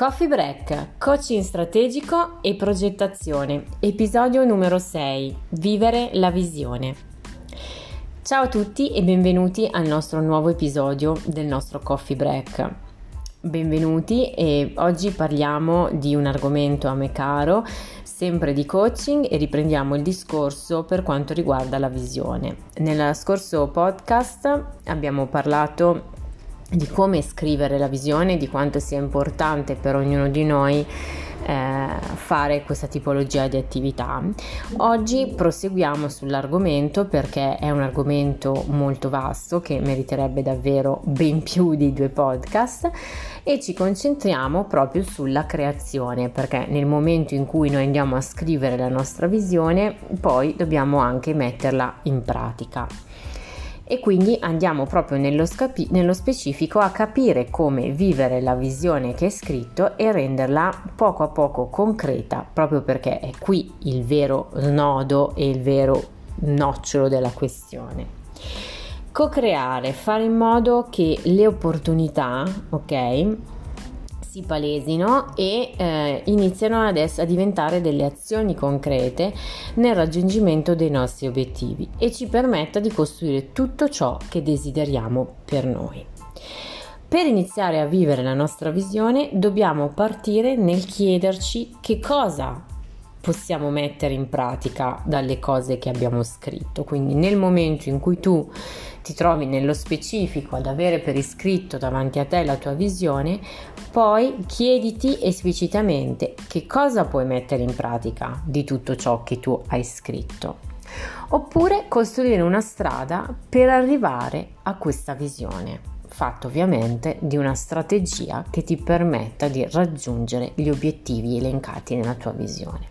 Coffee Break, coaching strategico e progettazione, episodio numero 6, vivere la visione. Ciao a tutti e benvenuti al nostro nuovo episodio del nostro Coffee Break. Benvenuti e oggi parliamo di un argomento a me caro, sempre di coaching e riprendiamo il discorso per quanto riguarda la visione. Nel scorso podcast abbiamo parlato di come scrivere la visione, di quanto sia importante per ognuno di noi eh, fare questa tipologia di attività. Oggi proseguiamo sull'argomento perché è un argomento molto vasto che meriterebbe davvero ben più di due podcast e ci concentriamo proprio sulla creazione perché nel momento in cui noi andiamo a scrivere la nostra visione poi dobbiamo anche metterla in pratica e quindi andiamo proprio nello, scapi- nello specifico a capire come vivere la visione che è scritto e renderla poco a poco concreta, proprio perché è qui il vero snodo e il vero nocciolo della questione. Co-creare, fare in modo che le opportunità, ok? Si palesino e eh, iniziano adesso a diventare delle azioni concrete nel raggiungimento dei nostri obiettivi e ci permetta di costruire tutto ciò che desideriamo per noi. Per iniziare a vivere la nostra visione dobbiamo partire nel chiederci che cosa possiamo mettere in pratica dalle cose che abbiamo scritto. Quindi nel momento in cui tu ti trovi nello specifico ad avere per iscritto davanti a te la tua visione, poi chiediti esplicitamente che cosa puoi mettere in pratica di tutto ciò che tu hai scritto. Oppure costruire una strada per arrivare a questa visione, fatto ovviamente di una strategia che ti permetta di raggiungere gli obiettivi elencati nella tua visione.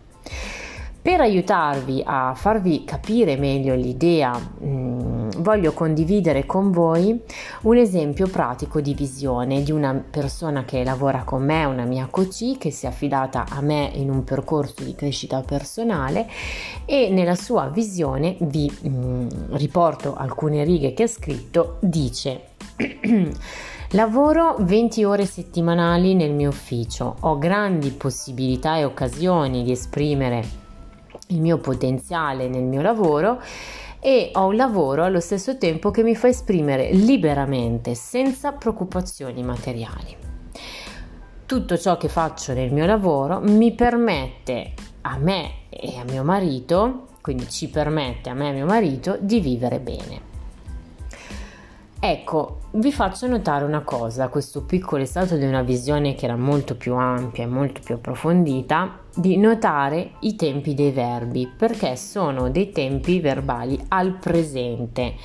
Per aiutarvi a farvi capire meglio l'idea, mm, voglio condividere con voi un esempio pratico di visione di una persona che lavora con me, una mia coach che si è affidata a me in un percorso di crescita personale e nella sua visione vi mm, riporto alcune righe che ha scritto, dice Lavoro 20 ore settimanali nel mio ufficio, ho grandi possibilità e occasioni di esprimere il mio potenziale nel mio lavoro e ho un lavoro allo stesso tempo che mi fa esprimere liberamente, senza preoccupazioni materiali. Tutto ciò che faccio nel mio lavoro mi permette a me e a mio marito, quindi ci permette a me e a mio marito di vivere bene. Ecco, vi faccio notare una cosa, questo piccolo stato di una visione che era molto più ampia e molto più approfondita, di notare i tempi dei verbi, perché sono dei tempi verbali al presente,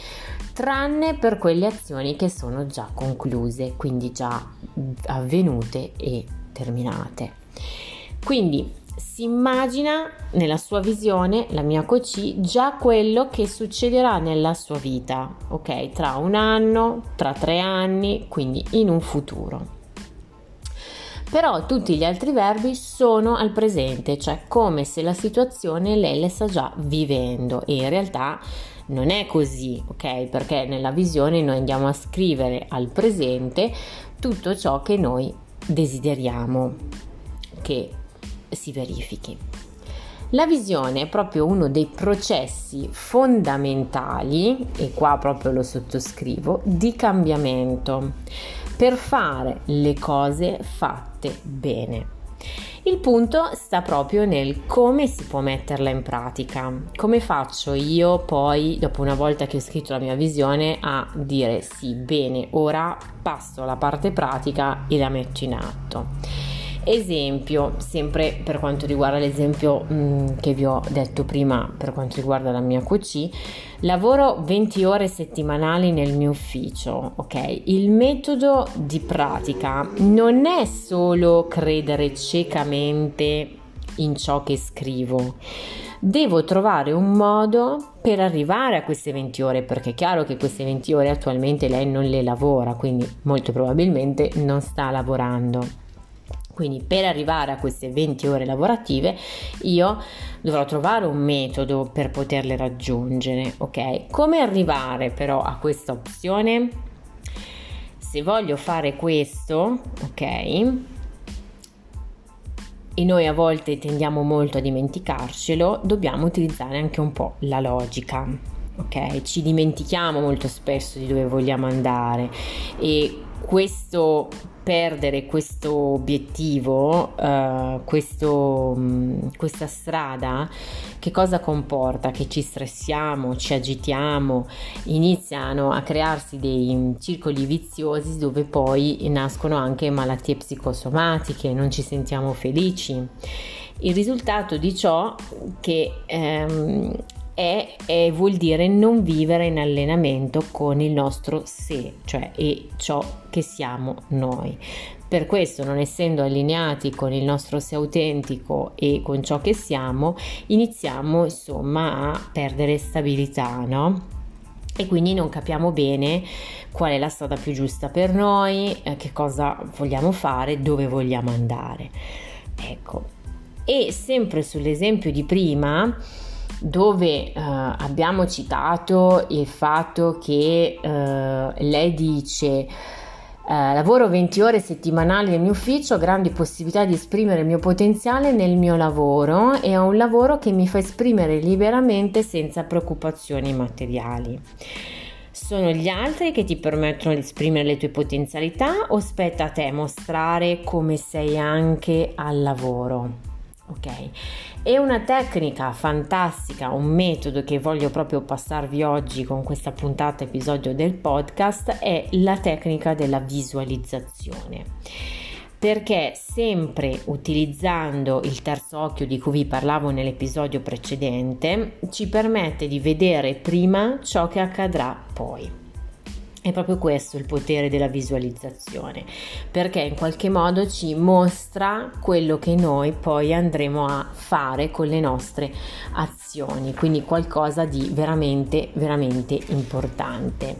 tranne per quelle azioni che sono già concluse, quindi già avvenute e terminate. Quindi si immagina nella sua visione, la mia coach, già quello che succederà nella sua vita, ok? Tra un anno, tra tre anni, quindi in un futuro. Però tutti gli altri verbi sono al presente, cioè come se la situazione lei la sta già vivendo e in realtà non è così, ok? Perché nella visione noi andiamo a scrivere al presente tutto ciò che noi desideriamo che si verifichi. La visione è proprio uno dei processi fondamentali, e qua proprio lo sottoscrivo, di cambiamento per fare le cose fatte bene. Il punto sta proprio nel come si può metterla in pratica. Come faccio io poi, dopo una volta che ho scritto la mia visione, a dire sì, bene, ora passo alla parte pratica e la metto in atto. Esempio, sempre per quanto riguarda l'esempio mh, mm, che vi ho detto prima, per quanto riguarda la mia QC, lavoro 20 ore settimanali nel mio ufficio, ok? Il metodo di pratica non è solo credere ciecamente in ciò che scrivo. Devo trovare un modo per arrivare a queste 20 ore, perché è chiaro che queste 20 ore attualmente lei non le lavora, quindi molto probabilmente non sta lavorando. Quindi per arrivare a queste 20 ore lavorative io dovrò trovare un metodo per poterle raggiungere, ok? Come arrivare però a questa opzione? Se voglio fare questo, ok? e noi a volte tendiamo molto a dimenticarcelo, dobbiamo utilizzare anche un po' la logica. Ok, ci dimentichiamo molto spesso di dove vogliamo andare e questo perdere questo obiettivo, uh, questo, um, questa strada, che cosa comporta? Che ci stressiamo, ci agitiamo, iniziano a crearsi dei circoli viziosi dove poi nascono anche malattie psicosomatiche, non ci sentiamo felici. Il risultato di ciò che ehm, è, è, vuol dire non vivere in allenamento con il nostro sé, cioè e ciò che siamo noi. Per questo, non essendo allineati con il nostro sé autentico e con ciò che siamo, iniziamo insomma a perdere stabilità, no? E quindi non capiamo bene qual è la strada più giusta per noi, eh, che cosa vogliamo fare, dove vogliamo andare. Ecco. E sempre sull'esempio di prima, dove uh, abbiamo citato il fatto che uh, lei dice uh, lavoro 20 ore settimanali nel mio ufficio, grandi possibilità di esprimere il mio potenziale nel mio lavoro e ho un lavoro che mi fa esprimere liberamente senza preoccupazioni materiali. Sono gli altri che ti permettono di esprimere le tue potenzialità o spetta a te mostrare come sei anche al lavoro? Ok? E una tecnica fantastica, un metodo che voglio proprio passarvi oggi con questa puntata episodio del podcast è la tecnica della visualizzazione. Perché sempre utilizzando il terzo occhio di cui vi parlavo nell'episodio precedente, ci permette di vedere prima ciò che accadrà poi. È proprio questo il potere della visualizzazione, perché in qualche modo ci mostra quello che noi poi andremo a fare con le nostre azioni, quindi qualcosa di veramente, veramente importante.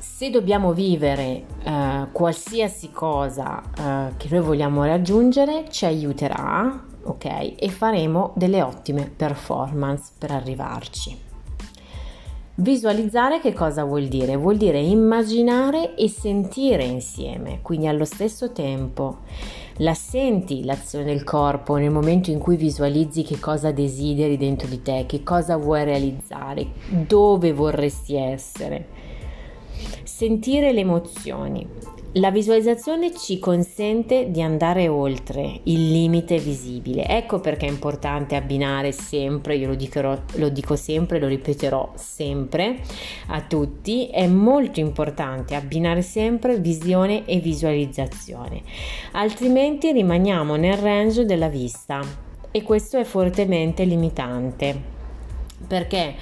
Se dobbiamo vivere eh, qualsiasi cosa eh, che noi vogliamo raggiungere, ci aiuterà, ok? E faremo delle ottime performance per arrivarci. Visualizzare che cosa vuol dire? Vuol dire immaginare e sentire insieme, quindi allo stesso tempo. La senti l'azione del corpo nel momento in cui visualizzi che cosa desideri dentro di te, che cosa vuoi realizzare, dove vorresti essere. Sentire le emozioni. La visualizzazione ci consente di andare oltre il limite visibile. Ecco perché è importante abbinare sempre, io lo, dicherò, lo dico sempre, lo ripeterò sempre a tutti, è molto importante abbinare sempre visione e visualizzazione, altrimenti rimaniamo nel range della vista e questo è fortemente limitante perché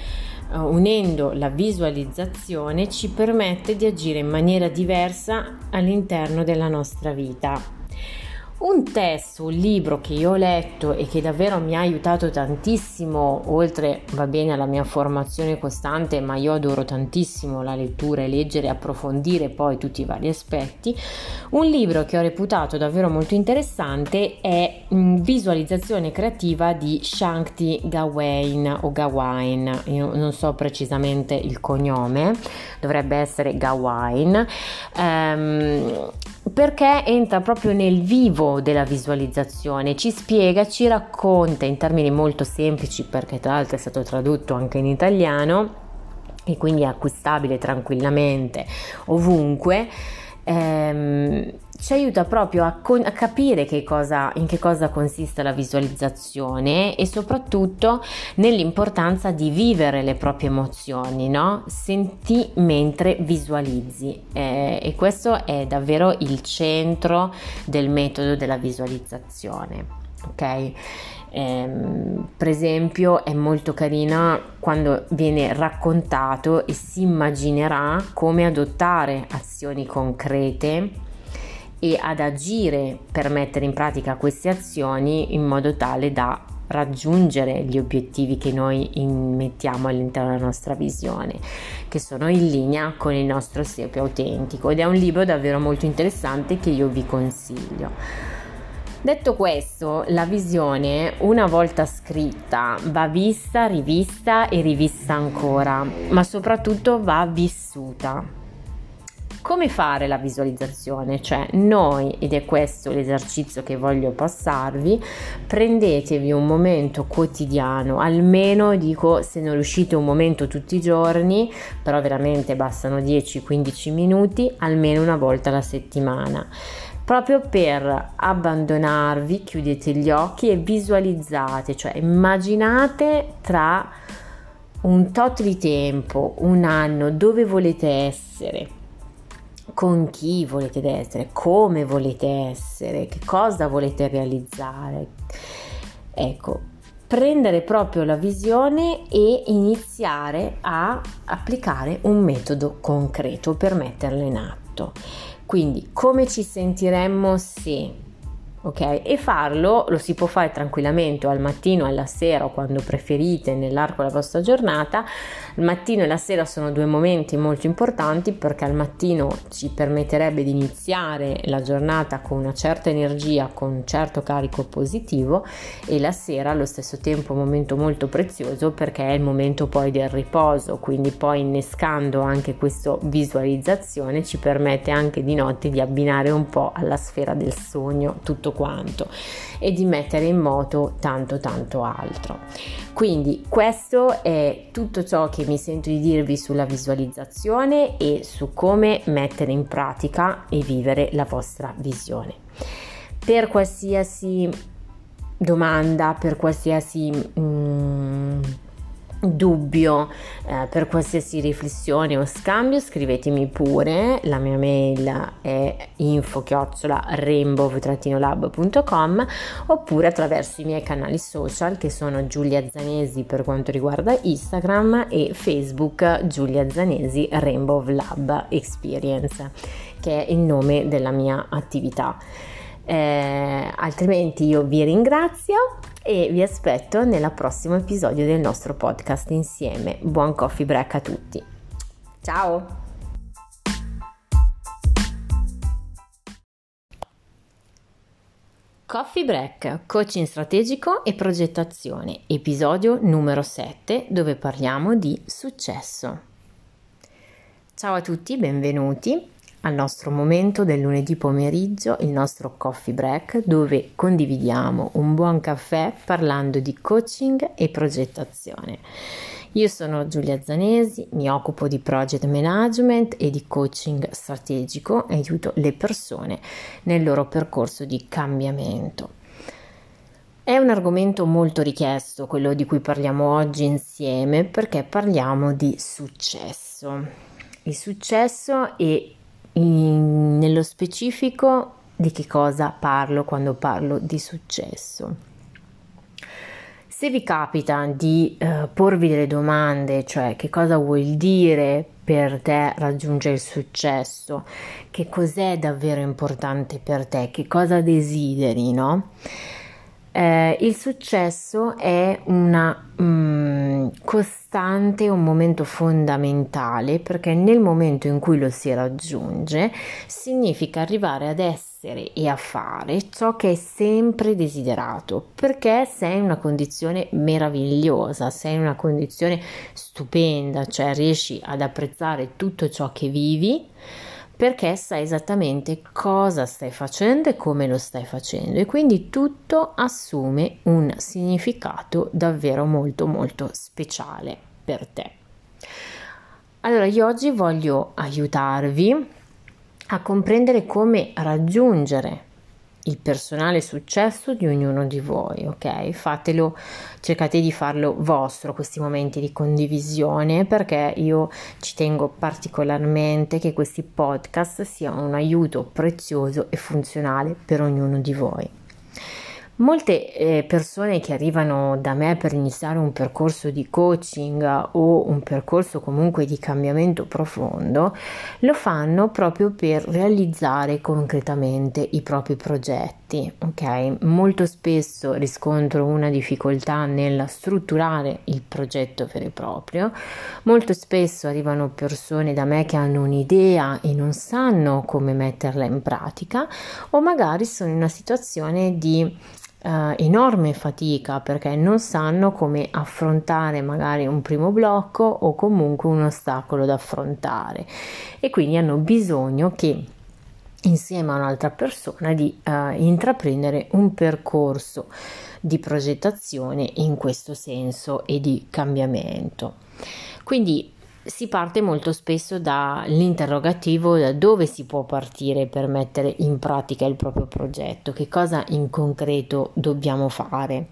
unendo la visualizzazione ci permette di agire in maniera diversa all'interno della nostra vita. Un testo, un libro che io ho letto e che davvero mi ha aiutato tantissimo, oltre va bene alla mia formazione costante, ma io adoro tantissimo la lettura e leggere approfondire poi tutti i vari aspetti. Un libro che ho reputato davvero molto interessante è mm, Visualizzazione creativa di Shankti Gawain o Gawain, io non so precisamente il cognome, dovrebbe essere Gawain. Um, perché entra proprio nel vivo della visualizzazione, ci spiega, ci racconta in termini molto semplici perché tra l'altro è stato tradotto anche in italiano e quindi è acquistabile tranquillamente ovunque. Ehm, ci aiuta proprio a, con- a capire che cosa, in che cosa consiste la visualizzazione e soprattutto nell'importanza di vivere le proprie emozioni, no? Senti mentre visualizzi eh, e questo è davvero il centro del metodo della visualizzazione, ok? Ehm, per esempio è molto carina quando viene raccontato e si immaginerà come adottare azioni concrete e ad agire per mettere in pratica queste azioni in modo tale da raggiungere gli obiettivi che noi mettiamo all'interno della nostra visione, che sono in linea con il nostro sé più autentico ed è un libro davvero molto interessante che io vi consiglio. Detto questo, la visione, una volta scritta, va vista, rivista e rivista ancora, ma soprattutto va vissuta come fare la visualizzazione? Cioè noi, ed è questo l'esercizio che voglio passarvi, prendetevi un momento quotidiano, almeno dico se non riuscite un momento tutti i giorni, però veramente bastano 10-15 minuti, almeno una volta alla settimana. Proprio per abbandonarvi, chiudete gli occhi e visualizzate, cioè immaginate tra un tot di tempo, un anno, dove volete essere, con chi volete essere, come volete essere, che cosa volete realizzare. Ecco, prendere proprio la visione e iniziare a applicare un metodo concreto per metterla in atto. Quindi come ci sentiremmo se ok? E farlo lo si può fare tranquillamente o al mattino, alla sera o quando preferite nell'arco della vostra giornata. Il mattino e la sera sono due momenti molto importanti perché al mattino ci permetterebbe di iniziare la giornata con una certa energia, con un certo carico positivo e la sera allo stesso tempo un momento molto prezioso perché è il momento poi del riposo, quindi poi innescando anche questa visualizzazione ci permette anche di notte di abbinare un po' alla sfera del sogno tutto quanto e di mettere in moto tanto tanto altro. Quindi questo è tutto ciò che mi sento di dirvi sulla visualizzazione e su come mettere in pratica e vivere la vostra visione. Per qualsiasi domanda, per qualsiasi... Mm, dubbio, eh, per qualsiasi riflessione o scambio, scrivetemi pure. La mia mail è info-rainbow-lab.com oppure attraverso i miei canali social che sono Giulia Zanesi per quanto riguarda Instagram e Facebook Giulia Zanesi Rainbow Lab Experience, che è il nome della mia attività. Eh, altrimenti io vi ringrazio e vi aspetto nel prossimo episodio del nostro podcast insieme. Buon coffee break a tutti. Ciao! Coffee Break, coaching strategico e progettazione, episodio numero 7 dove parliamo di successo. Ciao a tutti, benvenuti al nostro momento del lunedì pomeriggio, il nostro coffee break, dove condividiamo un buon caffè parlando di coaching e progettazione. Io sono Giulia Zanesi, mi occupo di project management e di coaching strategico e aiuto le persone nel loro percorso di cambiamento. È un argomento molto richiesto quello di cui parliamo oggi insieme perché parliamo di successo. Il successo e in, nello specifico di che cosa parlo quando parlo di successo. Se vi capita di eh, porvi delle domande, cioè che cosa vuol dire per te raggiungere il successo, che cos'è davvero importante per te, che cosa desideri, no? Eh, il successo è una mm, costante, un momento fondamentale perché nel momento in cui lo si raggiunge significa arrivare ad essere e a fare ciò che è sempre desiderato perché sei in una condizione meravigliosa, sei in una condizione stupenda, cioè riesci ad apprezzare tutto ciò che vivi perché sai esattamente cosa stai facendo e come lo stai facendo e quindi tutto assume un significato davvero molto molto speciale per te. Allora io oggi voglio aiutarvi a comprendere come raggiungere il personale successo di ognuno di voi, ok? Fatelo, cercate di farlo vostro questi momenti di condivisione perché io ci tengo particolarmente che questi podcast siano un aiuto prezioso e funzionale per ognuno di voi. Molte eh, persone che arrivano da me per iniziare un percorso di coaching o un percorso comunque di cambiamento profondo lo fanno proprio per realizzare concretamente i propri progetti. Ok, molto spesso riscontro una difficoltà nel strutturare il progetto vero e proprio. Molto spesso arrivano persone da me che hanno un'idea e non sanno come metterla in pratica o magari sono in una situazione di uh, enorme fatica perché non sanno come affrontare magari un primo blocco o comunque un ostacolo da affrontare e quindi hanno bisogno che insieme a un'altra persona di uh, intraprendere un percorso di progettazione in questo senso e di cambiamento. Quindi si parte molto spesso dall'interrogativo da dove si può partire per mettere in pratica il proprio progetto, che cosa in concreto dobbiamo fare,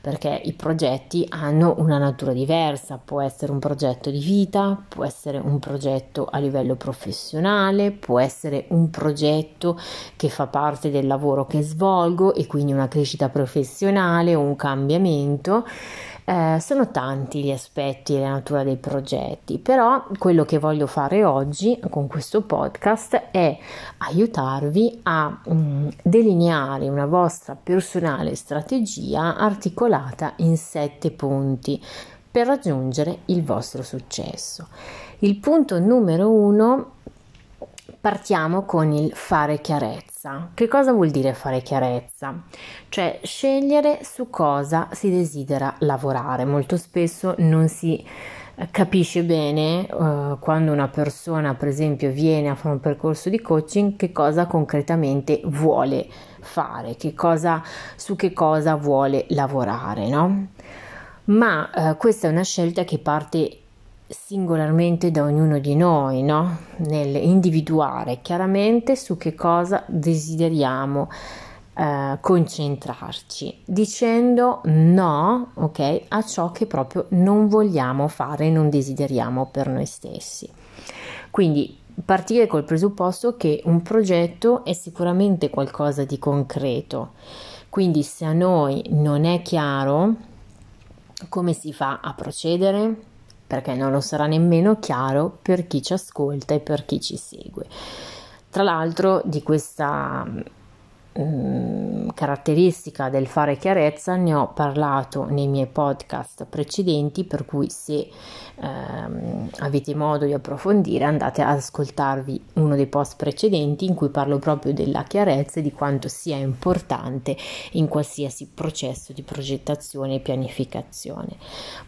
perché i progetti hanno una natura diversa, può essere un progetto di vita, può essere un progetto a livello professionale, può essere un progetto che fa parte del lavoro che svolgo e quindi una crescita professionale un cambiamento eh, sono tanti gli aspetti e la natura dei progetti, però quello che voglio fare oggi con questo podcast è aiutarvi a um, delineare una vostra personale strategia articolata in sette punti per raggiungere il vostro successo. Il punto numero uno partiamo con il fare chiarezza. Che cosa vuol dire fare chiarezza? Cioè scegliere su cosa si desidera lavorare. Molto spesso non si eh, capisce bene uh, quando una persona, per esempio, viene a fare un percorso di coaching che cosa concretamente vuole fare, che cosa, su che cosa vuole lavorare, no? Ma uh, questa è una scelta che parte singolarmente da ognuno di noi, no? Nel individuare chiaramente su che cosa desideriamo eh, concentrarci, dicendo no, ok, a ciò che proprio non vogliamo fare, non desideriamo per noi stessi. Quindi partire col presupposto che un progetto è sicuramente qualcosa di concreto. Quindi se a noi non è chiaro come si fa a procedere, perché non lo sarà nemmeno chiaro per chi ci ascolta e per chi ci segue. Tra l'altro di questa caratteristica del fare chiarezza ne ho parlato nei miei podcast precedenti per cui se ehm, avete modo di approfondire andate ad ascoltarvi uno dei post precedenti in cui parlo proprio della chiarezza e di quanto sia importante in qualsiasi processo di progettazione e pianificazione.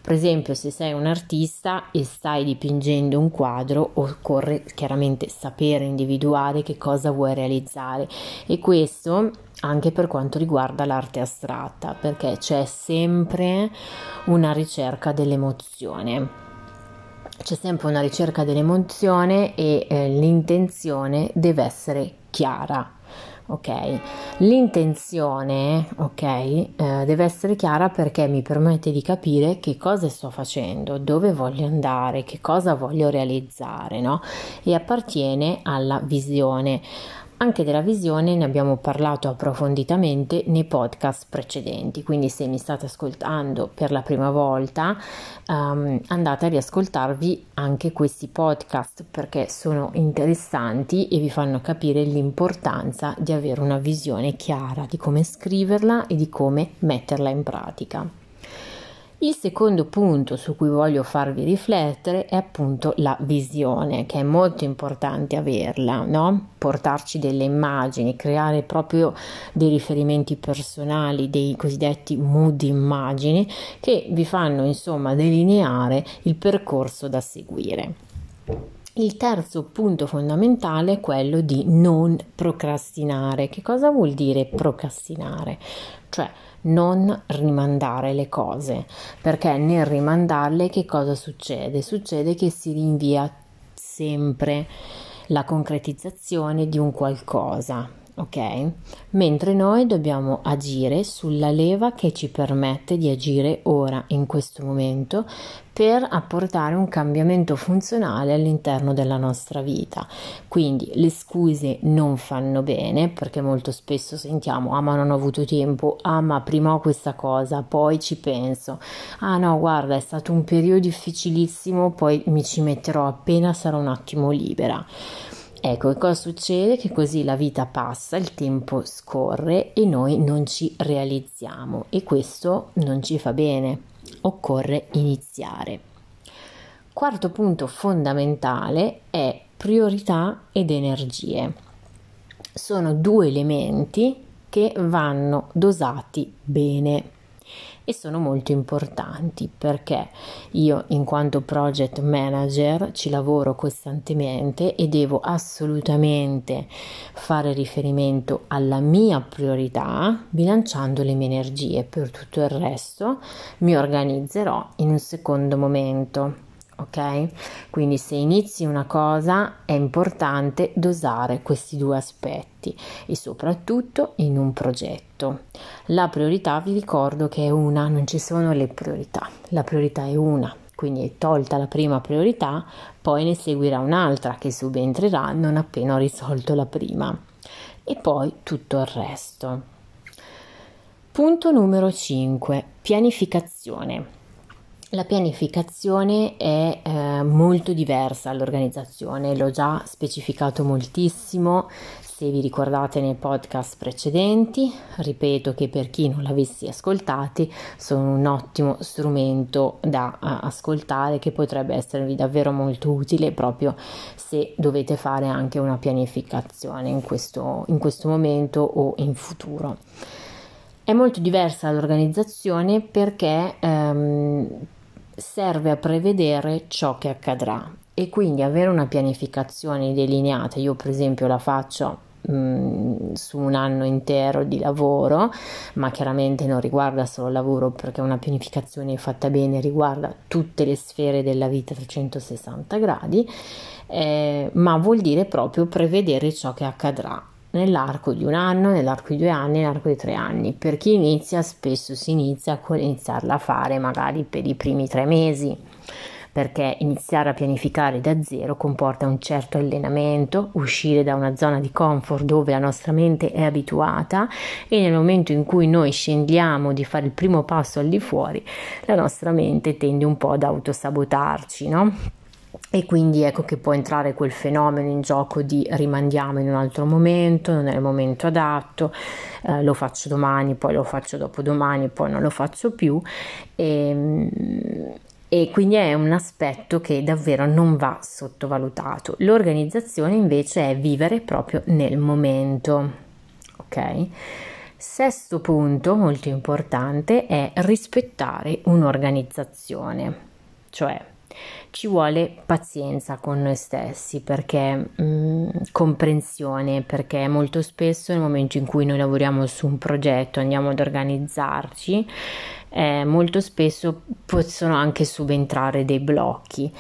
Per esempio se sei un artista e stai dipingendo un quadro occorre chiaramente sapere individuare che cosa vuoi realizzare e questo anche per quanto riguarda l'arte astratta, perché c'è sempre una ricerca dell'emozione. C'è sempre una ricerca dell'emozione e eh, l'intenzione deve essere chiara. Ok, l'intenzione, ok, eh, deve essere chiara perché mi permette di capire che cosa sto facendo, dove voglio andare, che cosa voglio realizzare, no? E appartiene alla visione. Anche della visione ne abbiamo parlato approfonditamente nei podcast precedenti, quindi se mi state ascoltando per la prima volta um, andate a riascoltarvi anche questi podcast perché sono interessanti e vi fanno capire l'importanza di avere una visione chiara di come scriverla e di come metterla in pratica. Il secondo punto su cui voglio farvi riflettere è appunto la visione, che è molto importante averla, no? Portarci delle immagini, creare proprio dei riferimenti personali, dei cosiddetti mood immagini che vi fanno insomma delineare il percorso da seguire. Il terzo punto fondamentale è quello di non procrastinare. Che cosa vuol dire procrastinare? Cioè non rimandare le cose, perché nel rimandarle che cosa succede? Succede che si rinvia sempre la concretizzazione di un qualcosa, ok? Mentre noi dobbiamo agire sulla leva che ci permette di agire ora, in questo momento, per apportare un cambiamento funzionale all'interno della nostra vita. Quindi le scuse non fanno bene perché molto spesso sentiamo ah ma non ho avuto tempo, ah ma prima ho questa cosa, poi ci penso, ah no guarda è stato un periodo difficilissimo, poi mi ci metterò appena sarò un attimo libera. Ecco, cosa succede? Che così la vita passa, il tempo scorre e noi non ci realizziamo e questo non ci fa bene. Occorre iniziare. Quarto punto fondamentale è priorità ed energie. Sono due elementi che vanno dosati bene e sono molto importanti perché io in quanto project manager ci lavoro costantemente e devo assolutamente fare riferimento alla mia priorità bilanciando le mie energie. Per tutto il resto mi organizzerò in un secondo momento ok? Quindi se inizi una cosa è importante dosare questi due aspetti e soprattutto in un progetto. La priorità vi ricordo che è una, non ci sono le priorità, la priorità è una. Quindi è tolta la prima priorità, poi ne seguirà un'altra che subentrerà non appena ho risolto la prima. E poi tutto il resto. Punto numero 5. Pianificazione. La pianificazione è eh, molto diversa all'organizzazione, l'ho già specificato moltissimo se vi ricordate nei podcast precedenti. Ripeto che per chi non l'avessi ascoltati sono un ottimo strumento da uh, ascoltare che potrebbe esservi davvero molto utile proprio se dovete fare anche una pianificazione in questo, in questo momento o in futuro. È molto diversa l'organizzazione perché um, serve a prevedere ciò che accadrà e quindi avere una pianificazione delineata. Io per esempio la faccio mm, su un anno intero di lavoro, ma chiaramente non riguarda solo il lavoro perché una pianificazione fatta bene riguarda tutte le sfere della vita a 360 gradi, eh, ma vuol dire proprio prevedere ciò che accadrà nell'arco di un anno, nell'arco di due anni, nell'arco di tre anni. Per chi inizia, spesso si inizia con iniziarla a fare magari per i primi tre mesi, perché iniziare a pianificare da zero comporta un certo allenamento, uscire da una zona di comfort dove la nostra mente è abituata e nel momento in cui noi scendiamo di fare il primo passo al di fuori, la nostra mente tende un po' ad autosabotarci, no? E quindi ecco che può entrare quel fenomeno in gioco di rimandiamo in un altro momento, non è il momento adatto, eh, lo faccio domani, poi lo faccio dopodomani, poi non lo faccio più. E, ehm, e quindi è un aspetto che davvero non va sottovalutato. L'organizzazione invece è vivere proprio nel momento. Ok? Sesto punto molto importante è rispettare un'organizzazione, cioè ci vuole pazienza con noi stessi perché mh, mm, comprensione perché molto spesso nel momento in cui noi lavoriamo su un progetto andiamo ad organizzarci eh, molto spesso possono anche subentrare dei blocchi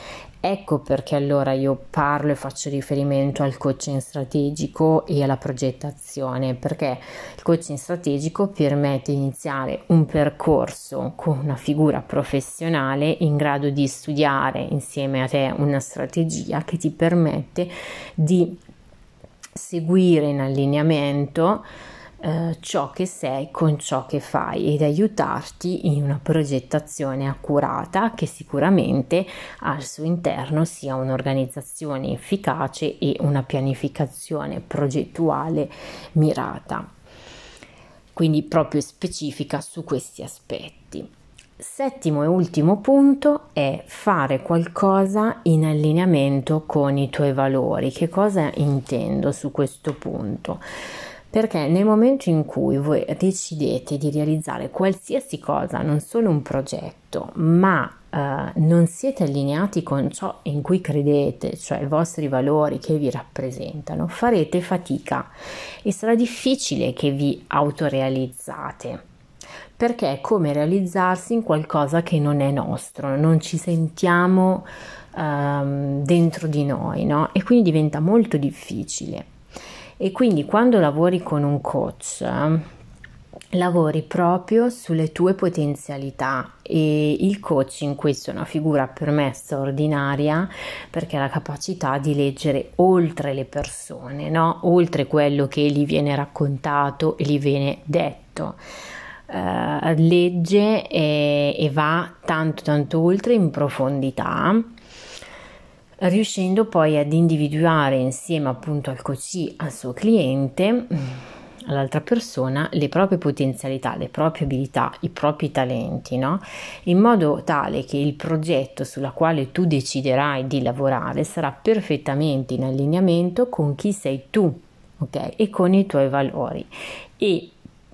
Ecco perché allora io parlo e faccio riferimento al coaching strategico e alla progettazione, perché il coaching strategico permette di iniziare un percorso con una figura professionale in grado di studiare insieme a te una strategia che ti permette di seguire in allineamento eh, ciò che sei con ciò che fai ed aiutarti in una progettazione accurata che sicuramente al suo interno sia un'organizzazione efficace e una pianificazione progettuale mirata. Quindi proprio specifica su questi aspetti. Settimo e ultimo punto è fare qualcosa in allineamento con i tuoi valori. Che cosa intendo su questo punto? Perché nel momento in cui voi decidete di realizzare qualsiasi cosa, non solo un progetto, ma eh, non siete allineati con ciò in cui credete, cioè i vostri valori che vi rappresentano, farete fatica e sarà difficile che vi autorealizzate. Perché è come realizzarsi in qualcosa che non è nostro, non ci sentiamo um, dentro di noi, no? E quindi diventa molto difficile. E quindi quando lavori con un coach, lavori proprio sulle tue potenzialità e il coach in questo è una figura per me straordinaria perché ha la capacità di leggere oltre le persone, no? oltre quello che gli viene raccontato e gli viene detto. Uh, legge e, e va tanto tanto oltre in profondità riuscendo poi ad individuare insieme appunto al coach, al suo cliente, all'altra persona, le proprie potenzialità, le proprie abilità, i propri talenti, no? In modo tale che il progetto sulla quale tu deciderai di lavorare sarà perfettamente in allineamento con chi sei tu, ok? E con i tuoi valori. E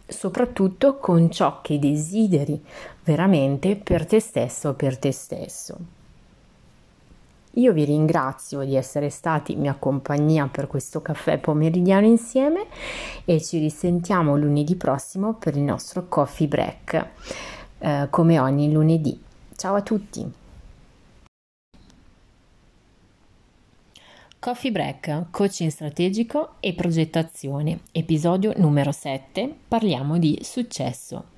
soprattutto con ciò che desideri veramente per te stesso o per te stesso. Io vi ringrazio di essere stati in mia compagnia per questo caffè pomeridiano insieme e ci risentiamo lunedì prossimo per il nostro coffee break, eh, come ogni lunedì. Ciao a tutti! Coffee Break, coaching strategico e progettazione, episodio numero 7, parliamo di successo.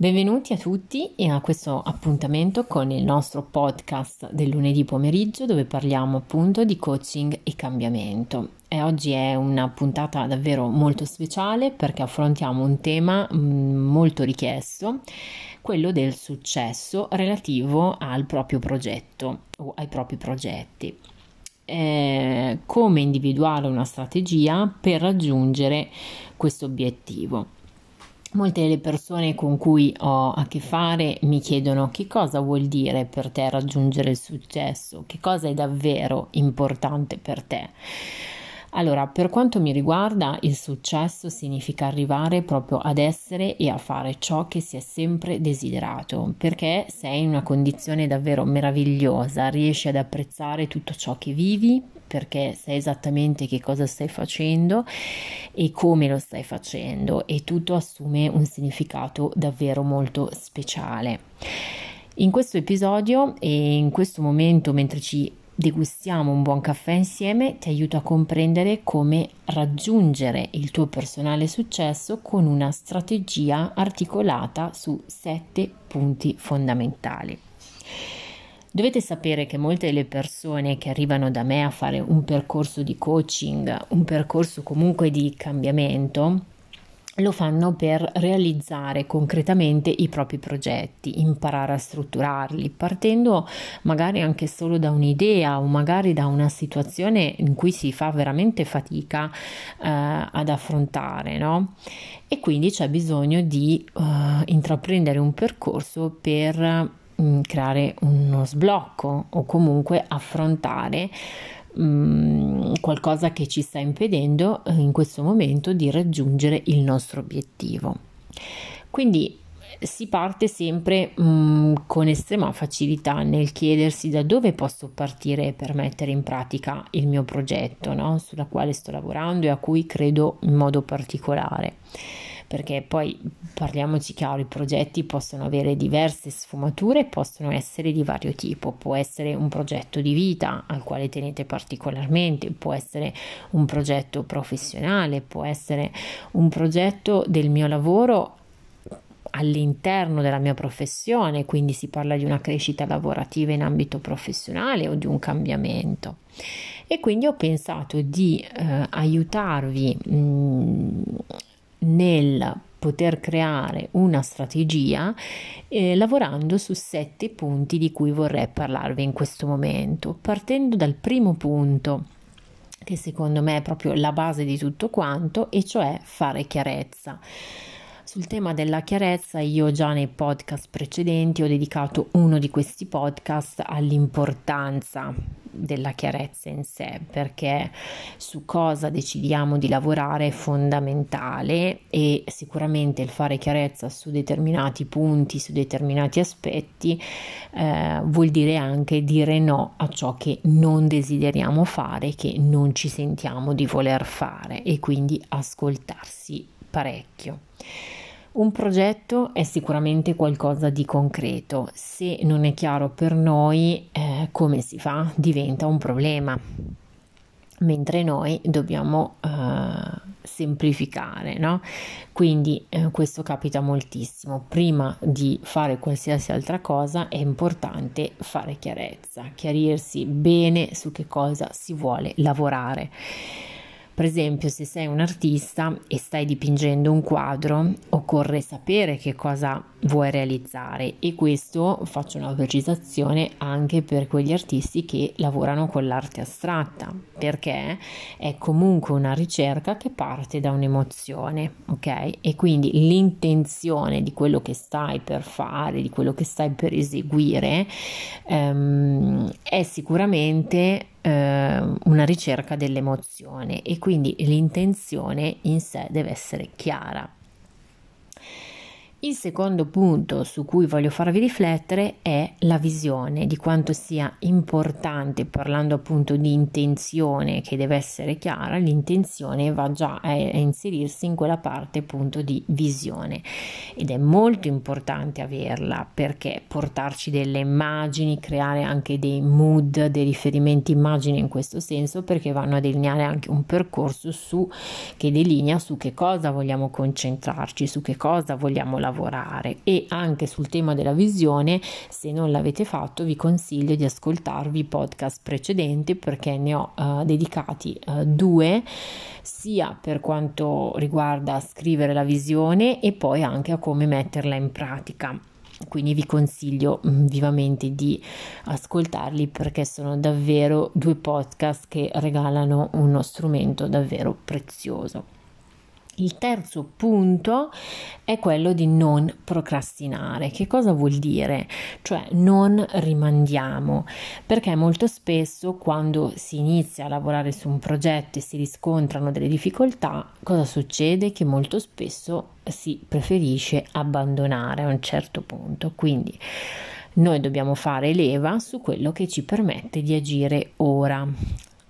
Benvenuti a tutti a questo appuntamento con il nostro podcast del lunedì pomeriggio dove parliamo appunto di coaching e cambiamento. E oggi è una puntata davvero molto speciale perché affrontiamo un tema mm, molto richiesto, quello del successo relativo al proprio progetto o ai propri progetti eh, come individuare una strategia per raggiungere questo obiettivo. Molte delle persone con cui ho a che fare mi chiedono che cosa vuol dire per te raggiungere il successo, che cosa è davvero importante per te. Allora, per quanto mi riguarda, il successo significa arrivare proprio ad essere e a fare ciò che si è sempre desiderato, perché sei in una condizione davvero meravigliosa, riesci ad apprezzare tutto ciò che vivi, perché sai esattamente che cosa stai facendo e come lo stai facendo e tutto assume un significato davvero molto speciale. In questo episodio e in questo momento mentre ci degustiamo un buon caffè insieme ti aiuto a comprendere come raggiungere il tuo personale successo con una strategia articolata su sette punti fondamentali. Dovete sapere che molte delle persone che arrivano da me a fare un percorso di coaching, un percorso comunque di cambiamento, lo fanno per realizzare concretamente i propri progetti, imparare a strutturarli, partendo magari anche solo da un'idea o magari da una situazione in cui si fa veramente fatica eh, ad affrontare, no? E quindi c'è bisogno di uh, intraprendere un percorso per mh, mm, creare uno sblocco o comunque affrontare Mm, qualcosa che ci sta impedendo eh, in questo momento di raggiungere il nostro obiettivo. Quindi si parte sempre mh, mm, con estrema facilità nel chiedersi da dove posso partire per mettere in pratica il mio progetto, no? sulla quale sto lavorando e a cui credo in modo particolare perché poi parliamoci chiaro, i progetti possono avere diverse sfumature, possono essere di vario tipo, può essere un progetto di vita al quale tenete particolarmente, può essere un progetto professionale, può essere un progetto del mio lavoro all'interno della mia professione, quindi si parla di una crescita lavorativa in ambito professionale o di un cambiamento. E quindi ho pensato di eh, aiutarvi mh, nel poter creare una strategia eh, lavorando su sette punti di cui vorrei parlarvi in questo momento, partendo dal primo punto che secondo me è proprio la base di tutto quanto e cioè fare chiarezza. Sul tema della chiarezza io già nei podcast precedenti ho dedicato uno di questi podcast all'importanza della chiarezza in sé perché su cosa decidiamo di lavorare è fondamentale e sicuramente il fare chiarezza su determinati punti, su determinati aspetti eh, vuol dire anche dire no a ciò che non desideriamo fare, che non ci sentiamo di voler fare e quindi ascoltarsi parecchio. Un progetto è sicuramente qualcosa di concreto, se non è chiaro per noi eh, come si fa diventa un problema, mentre noi dobbiamo eh, semplificare, no? Quindi eh, questo capita moltissimo. Prima di fare qualsiasi altra cosa è importante fare chiarezza, chiarirsi bene su che cosa si vuole lavorare. Per esempio, se sei un artista e stai dipingendo un quadro, occorre sapere che cosa vuoi realizzare e questo faccio una precisazione anche per quegli artisti che lavorano con l'arte astratta, perché è comunque una ricerca che parte da un'emozione, ok? E quindi l'intenzione di quello che stai per fare, di quello che stai per eseguire, ehm, è sicuramente eh, una ricerca dell'emozione e quindi l'intenzione in sé deve essere chiara. Il secondo punto su cui voglio farvi riflettere è la visione, di quanto sia importante, parlando appunto di intenzione che deve essere chiara, l'intenzione va già a, inserirsi in quella parte appunto di visione. Ed è molto importante averla perché portarci delle immagini, creare anche dei mood, dei riferimenti immagini in questo senso perché vanno a delineare anche un percorso su, che delinea su che cosa vogliamo concentrarci, su che cosa vogliamo lavorare lavorare e anche sul tema della visione se non l'avete fatto vi consiglio di ascoltarvi i podcast precedenti perché ne ho uh, dedicati uh, due sia per quanto riguarda scrivere la visione e poi anche a come metterla in pratica quindi vi consiglio mm, vivamente di ascoltarli perché sono davvero due podcast che regalano uno strumento davvero prezioso. Il terzo punto è quello di non procrastinare. Che cosa vuol dire? Cioè non rimandiamo, perché molto spesso quando si inizia a lavorare su un progetto e si riscontrano delle difficoltà, cosa succede? Che molto spesso si preferisce abbandonare a un certo punto. Quindi noi dobbiamo fare leva su quello che ci permette di agire ora.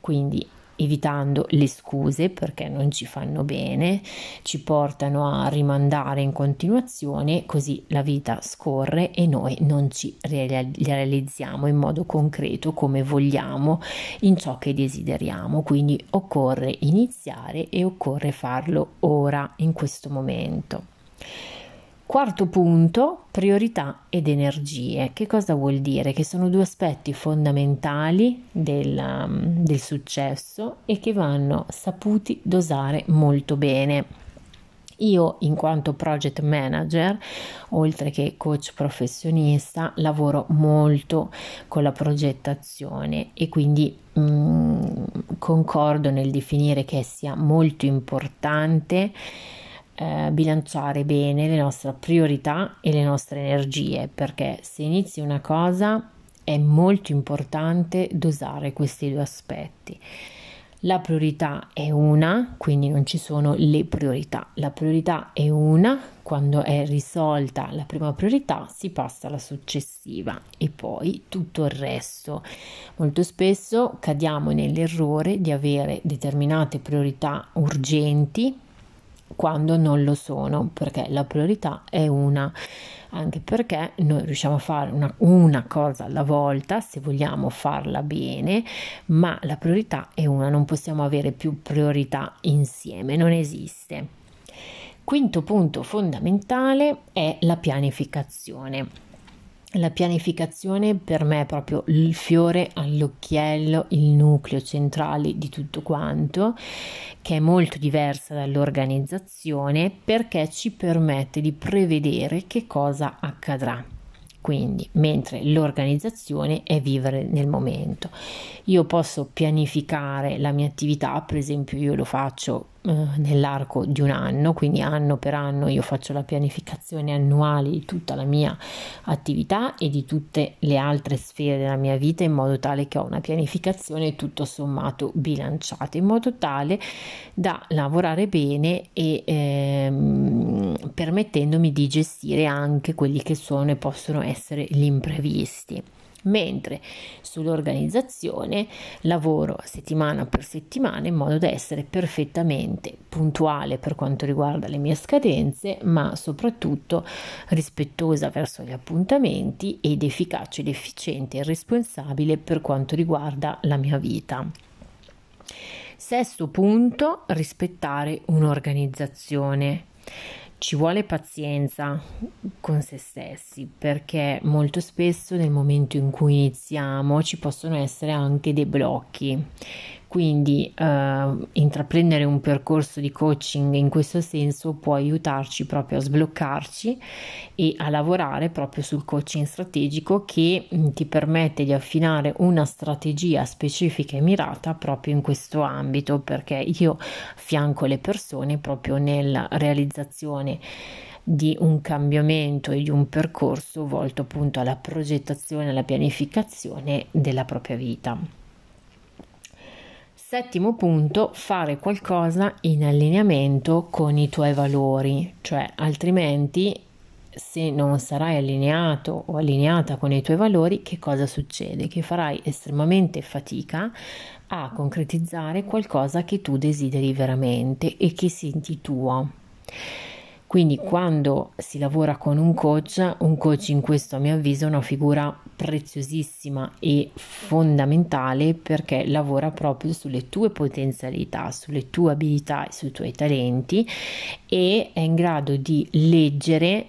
Quindi evitando le scuse perché non ci fanno bene, ci portano a rimandare in continuazione, così la vita scorre e noi non ci realizziamo in modo concreto come vogliamo in ciò che desideriamo. Quindi occorre iniziare e occorre farlo ora, in questo momento. Quarto punto, priorità ed energie. Che cosa vuol dire? Che sono due aspetti fondamentali del, um, del successo e che vanno saputi dosare molto bene. Io, in quanto project manager, oltre che coach professionista, lavoro molto con la progettazione e quindi mh, mm, concordo nel definire che sia molto importante eh, bilanciare bene le nostre priorità e le nostre energie, perché se inizi una cosa è molto importante dosare questi due aspetti. La priorità è una, quindi non ci sono le priorità. La priorità è una, quando è risolta la prima priorità si passa alla successiva e poi tutto il resto. Molto spesso cadiamo nell'errore di avere determinate priorità urgenti quando non lo sono, perché la priorità è una, anche perché noi riusciamo a fare una, una, cosa alla volta se vogliamo farla bene, ma la priorità è una, non possiamo avere più priorità insieme, non esiste. Quinto punto fondamentale è la pianificazione. La pianificazione per me è proprio il fiore all'occhiello, il nucleo centrale di tutto quanto, che è molto diversa dall'organizzazione perché ci permette di prevedere che cosa accadrà. Quindi, mentre l'organizzazione è vivere nel momento. Io posso pianificare la mia attività, per esempio io lo faccio nell'arco di un anno, quindi anno per anno io faccio la pianificazione annuale di tutta la mia attività e di tutte le altre sfere della mia vita in modo tale che ho una pianificazione tutto sommato bilanciata, in modo tale da lavorare bene e ehm, permettendomi di gestire anche quelli che sono e possono essere gli imprevisti mentre sull'organizzazione lavoro settimana per settimana in modo da essere perfettamente puntuale per quanto riguarda le mie scadenze, ma soprattutto rispettosa verso gli appuntamenti ed efficace ed efficiente e responsabile per quanto riguarda la mia vita. Sesto punto, rispettare un'organizzazione. Ci vuole pazienza con se stessi perché molto spesso nel momento in cui iniziamo ci possono essere anche dei blocchi quindi eh, intraprendere un percorso di coaching in questo senso può aiutarci proprio a sbloccarci e a lavorare proprio sul coaching strategico che mm, ti permette di affinare una strategia specifica e mirata proprio in questo ambito perché io fianco le persone proprio nella realizzazione di un cambiamento e di un percorso volto appunto alla progettazione e alla pianificazione della propria vita. Settimo punto, fare qualcosa in allineamento con i tuoi valori, cioè altrimenti se non sarai allineato o allineata con i tuoi valori, che cosa succede? Che farai estremamente fatica a concretizzare qualcosa che tu desideri veramente e che senti tuo. Quindi quando si lavora con un coach, un coach in questo a mio avviso è una figura preziosissima e fondamentale perché lavora proprio sulle tue potenzialità, sulle tue abilità e sui tuoi talenti e è in grado di leggere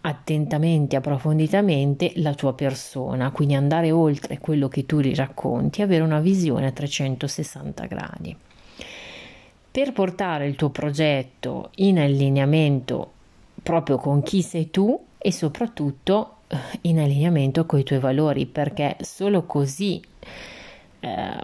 attentamente, approfonditamente la tua persona, quindi andare oltre quello che tu gli racconti, avere una visione a 360 gradi per portare il tuo progetto in allineamento proprio con chi sei tu e soprattutto eh, in allineamento con i tuoi valori, perché solo così eh,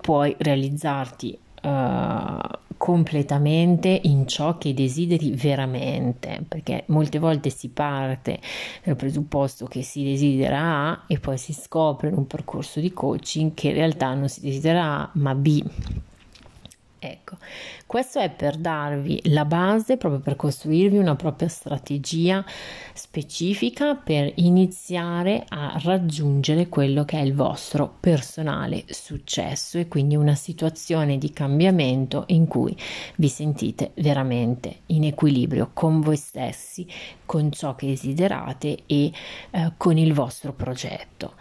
puoi realizzarti eh, completamente in ciò che desideri veramente, perché molte volte si parte dal presupposto che si desidera A e poi si scopre in un percorso di coaching che in realtà non si desidera A ma B Ecco, questo è per darvi la base proprio per costruirvi una propria strategia specifica per iniziare a raggiungere quello che è il vostro personale successo e quindi una situazione di cambiamento in cui vi sentite veramente in equilibrio con voi stessi, con ciò che desiderate e eh, con il vostro progetto.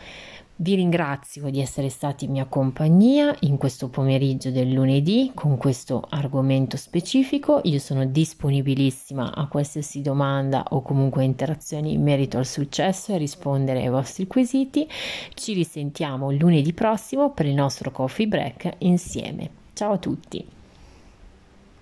Vi ringrazio di essere stati in mia compagnia in questo pomeriggio del lunedì con questo argomento specifico. Io sono disponibilissima a qualsiasi domanda o comunque interazioni in merito al successo e a rispondere ai vostri quesiti. Ci risentiamo lunedì prossimo per il nostro coffee break insieme. Ciao a tutti!